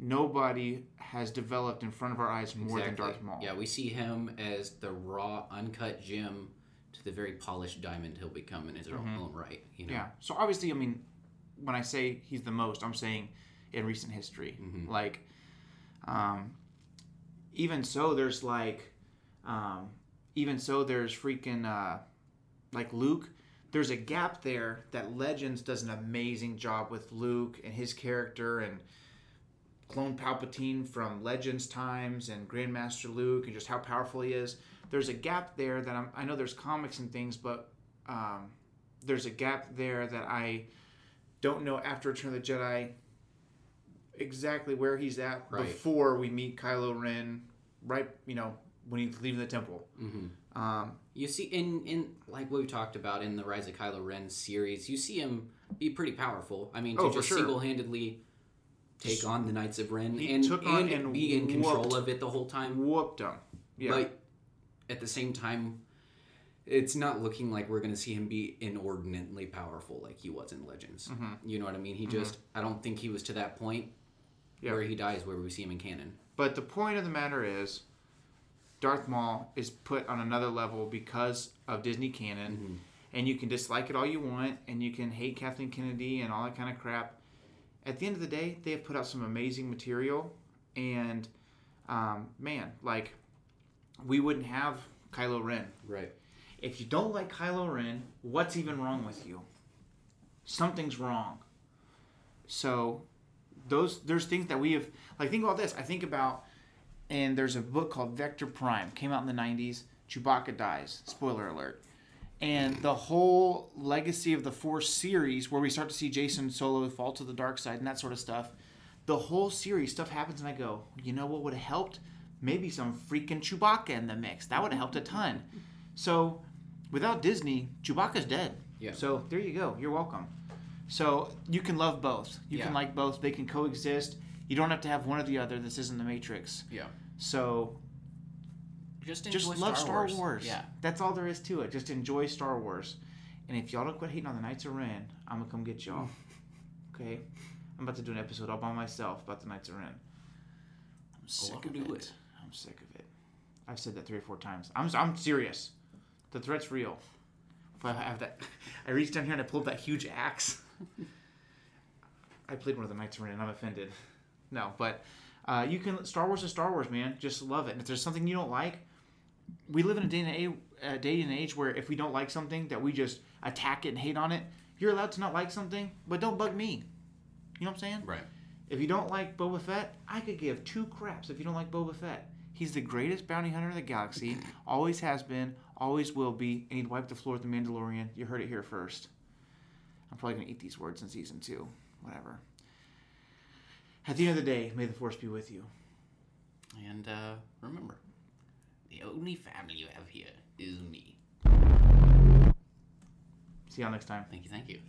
Nobody has developed in front of our eyes more than Exactly. Darth Maul. Yeah, we see him as the raw, uncut gem to the very polished diamond he'll become in his own- Mhm. own right. You know? Yeah. So obviously, I mean, when I say he's the most, I'm saying in recent history. Mhm. Like, um, even so, there's like, um, even so, there's freaking uh, like Luke. There's a gap there that Legends does an amazing job with Luke and his character and Clone Palpatine from Legends times and Grandmaster Luke and just how powerful he is. There's a gap there that I'm, I know there's comics and things, but um, there's a gap there that I don't know after Return of the Jedi exactly where he's at Right. before we meet Kylo Ren. Right, you know, when he's leaving the temple. hmm Um, You see, in in like what we talked about in the Rise of Kylo Ren series, you see him be pretty powerful. I mean, to Oh, just sure. single handedly take on the Knights of Ren He and, took and, and be in control of it the whole time. whooped him. Yeah. But at the same time, it's not looking like we're going to see him be inordinately powerful like he was in Legends. Mhm. You know what I mean? He just, I don't think he was to that point Yeah. where he dies, where we see him in canon. But the point of the matter is, Darth Maul is put on another level because of Disney canon, Mhm. and you can dislike it all you want, and you can hate Kathleen Kennedy and all that kind of crap. At the end of the day, they have put out some amazing material, and um, man, like we wouldn't have Kylo Ren Right. If you don't like Kylo Ren, what's even wrong with you? Something's wrong. So those there's things that we have like think about this. I think about and there's a book called Vector Prime, came out in the 90s. Chewbacca dies. Spoiler alert. And the whole legacy of the Force series, where we start to see Jacen Solo fall to the dark side and that sort of stuff, the whole series stuff happens, and I go, you know what would have helped? Maybe some freaking Chewbacca in the mix. That would have helped a ton. So, without Disney, Chewbacca's dead. Yeah. So there you go. You're welcome. So you can love both. You can like both. They can coexist. You don't have to have one or the other. This isn't the Matrix. Yeah. So Just enjoy just love Star Wars. Wars. Yeah. That's all there is to it. Just enjoy Star Wars. And if y'all don't quit hating on the Knights of Ren, I'm gonna come get y'all. okay? I'm about to do an episode all by myself about the Knights of Ren. I'm sick welcome of it. it. I'm sick of it. I've said that three or four times. I'm I'm serious. The threat's real. If I have that, I reached down here and I pulled that huge axe. I played one of the Knights of Ren and I'm offended. No, but Uh, you can Star Wars is Star Wars, man. Just love it. And if there's something you don't like, we live in a day and age, a day and age where if we don't like something, that we just attack it and hate on it. You're allowed to not like something, but don't bug me. You know what I'm saying? Right. If you don't like Boba Fett, I could give two craps if you don't like Boba Fett. He's the greatest bounty hunter in the galaxy. Always has been, always will be, and he'd wipe the floor with the Mandalorian. You heard it here first. I'm probably gonna eat these words in season two. Whatever. At the end of the day, may the force be with you. And uh, remember, the only family you have here is me. See y'all next time. Thank you, thank you.